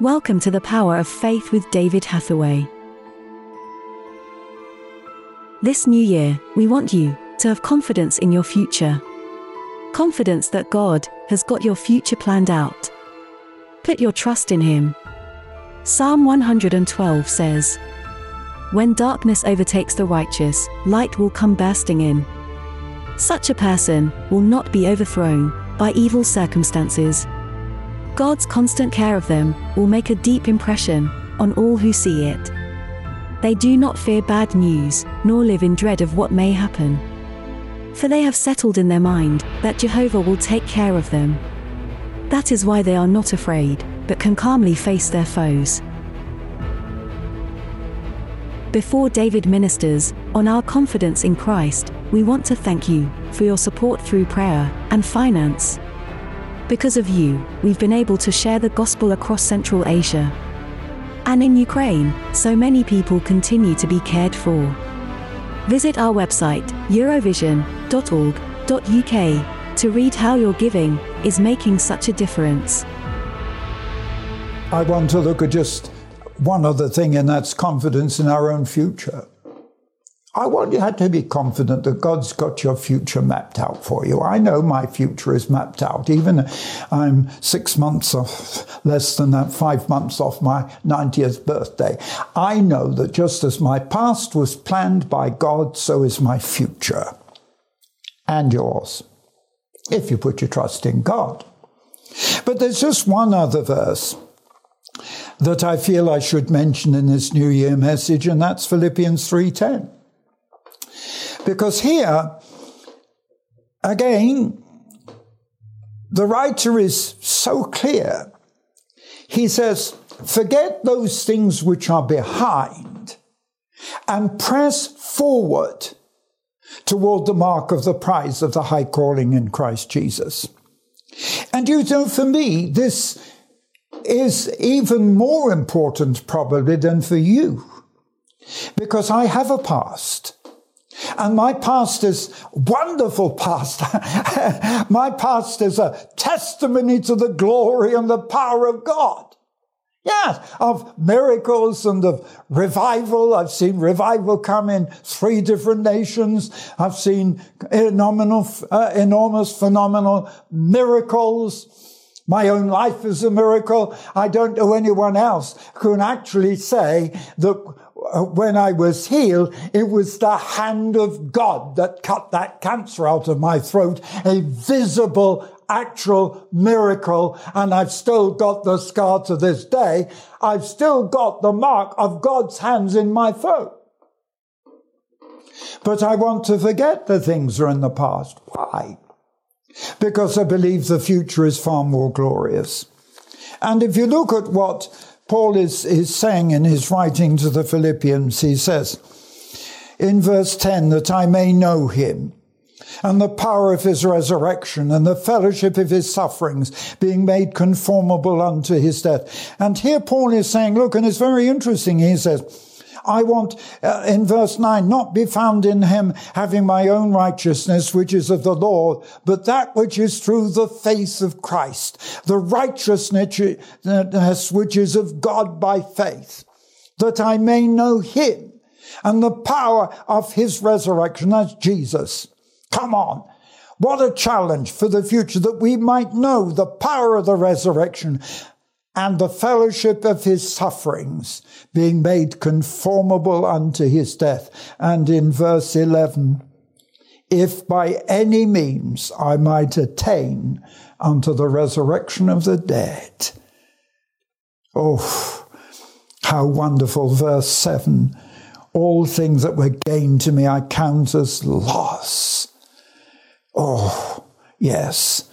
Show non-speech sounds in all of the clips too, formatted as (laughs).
Welcome to the Power of Faith with David Hathaway. This new year, we want you to have confidence in your future. Confidence that God has got your future planned out. Put your trust in Him. Psalm 112 says, When darkness overtakes the righteous, light will come bursting in. Such a person will not be overthrown by evil circumstances. God's constant care of them will make a deep impression on all who see it. They do not fear bad news, nor live in dread of what may happen. For they have settled in their mind that Jehovah will take care of them. That is why they are not afraid, but can calmly face their foes. Before David ministers on our confidence in Christ, we want to thank you for your support through prayer and finance. Because of you, we've been able to share the gospel across Central Asia. And in Ukraine, so many people continue to be cared for. Visit our website, eurovision.org.uk, to read how your giving is making such a difference. I want to look at just one other thing, and that's confidence in our own future. I want you to be confident that God's got your future mapped out for you. I know my future is mapped out. Even I'm six months off, less than that, five months off my 90th birthday. I know that just as my past was planned by God, so is my future. And yours. If you put your trust in God. But there's just one other verse that I feel I should mention in this New Year message, and that's Philippians 3:10. Because here, again, the writer is so clear. He says, Forget those things which are behind and press forward toward the mark of the prize of the high calling in Christ Jesus. And you know, for me, this is even more important probably than for you because I have a past. And my past is wonderful past. (laughs) my past is a testimony to the glory and the power of God. Yes, of miracles and of revival. I've seen revival come in three different nations. I've seen enormous, uh, enormous phenomenal miracles. My own life is a miracle. I don't know anyone else who can actually say that Uh, when I was healed, it was the hand of God that cut that cancer out of my throat, a visible, actual miracle. And I've still got the scar to this day. I've still got the mark of God's hands in my throat. But I want to forget the things that are in the past. Why? Because I believe the future is far more glorious. And if you look at what Paul is, is saying in his writing to the Philippians, he says in verse 10 that I may know him and the power of his resurrection and the fellowship of his sufferings, being made conformable unto his death. And here Paul is saying, look, and it's very interesting. He says, I want, uh, in verse 9, not be found in him having my own righteousness, which is of the law, but that which is through the faith of Christ, the righteousness which is of God by faith, that I may know him and the power of his resurrection. That's Jesus. Come on. What a challenge for the future that we might know the power of the resurrection and the fellowship of his sufferings, being made conformable unto his death. And in verse 11, if by any means I might attain unto the resurrection of the dead. Oh, how wonderful. Verse 7 All things that were gained to me I count as loss. Oh, yes.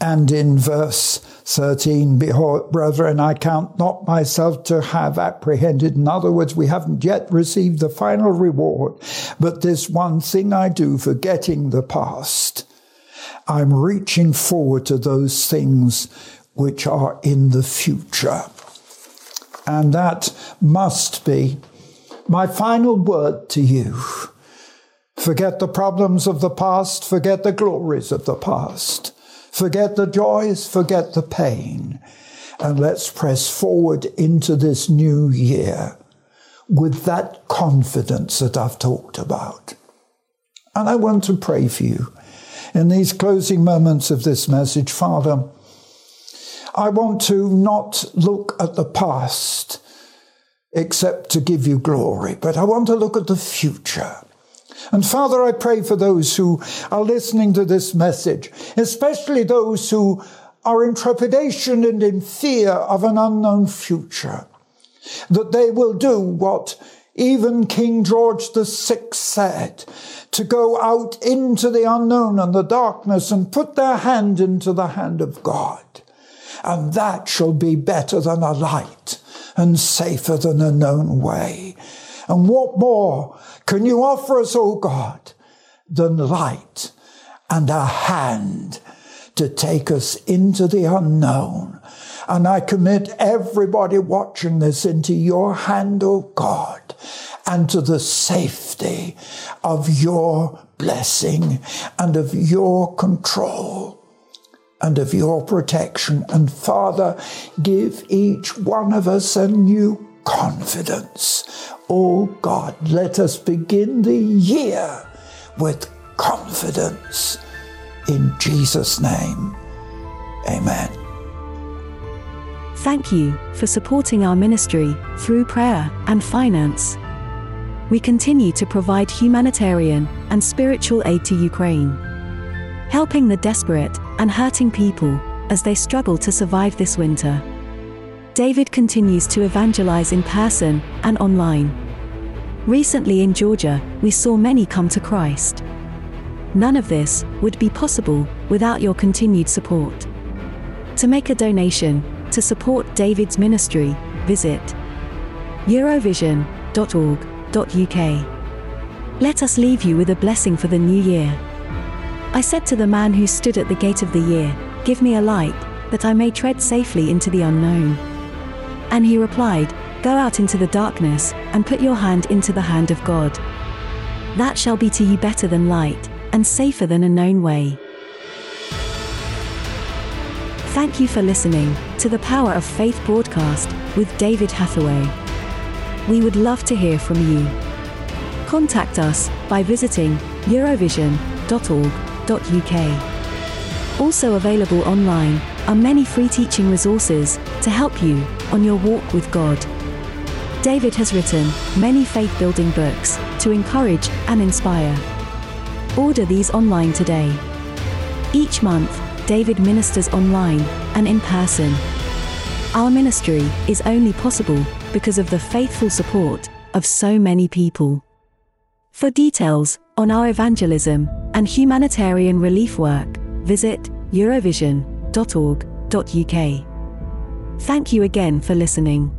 And in verse 13, Behold, brethren, I count not myself to have apprehended. In other words, we haven't yet received the final reward, but this one thing I do, forgetting the past. I'm reaching forward to those things which are in the future. And that must be my final word to you. Forget the problems of the past, forget the glories of the past. Forget the joys, forget the pain, And let's press forward into this new year with that confidence that I've talked about. And I want to pray for you in these closing moments of this message, Father. I want to not look at the past except to give you glory, but I want to look at the future. And Father, I pray for those who are listening to this message, especially those who are in trepidation and in fear of an unknown future, that they will do what even King George VI said, to go out into the unknown and the darkness and put their hand into the hand of God. And that shall be better than a light and safer than a known way. And what more can you offer us, O God, than light and a hand to take us into the unknown? And I commit everybody watching this into your hand, O God, and to the safety of your blessing and of your control and of your protection. And Father, give each one of us a new confidence. Oh God, let us begin the year with confidence. In Jesus' name, amen. Thank you for supporting our ministry through prayer and finance. We continue to provide humanitarian and spiritual aid to Ukraine, helping the desperate and hurting people as they struggle to survive this winter. David continues to evangelize in person and online. Recently in Georgia, we saw many come to Christ. None of this would be possible without your continued support. To make a donation, to support David's ministry, visit eurovision.org.uk. Let us leave you with a blessing for the new year. I said to the man who stood at the gate of the year, Give me a light, that I may tread safely into the unknown. And he replied, Go out into the darkness, and put your hand into the hand of God. That shall be to you better than light, and safer than a known way. Thank you for listening to the Power of Faith broadcast with David Hathaway. We would love to hear from you. Contact us by visiting eurovision.org.uk. Also available online are many free teaching resources to help you on your walk with God. David has written many faith building books to encourage and inspire. Order these online today. Each month, David ministers online and in person. Our ministry is only possible because of the faithful support of so many people. For details on our evangelism and humanitarian relief work, visit eurovision.org.uk. Thank you again for listening.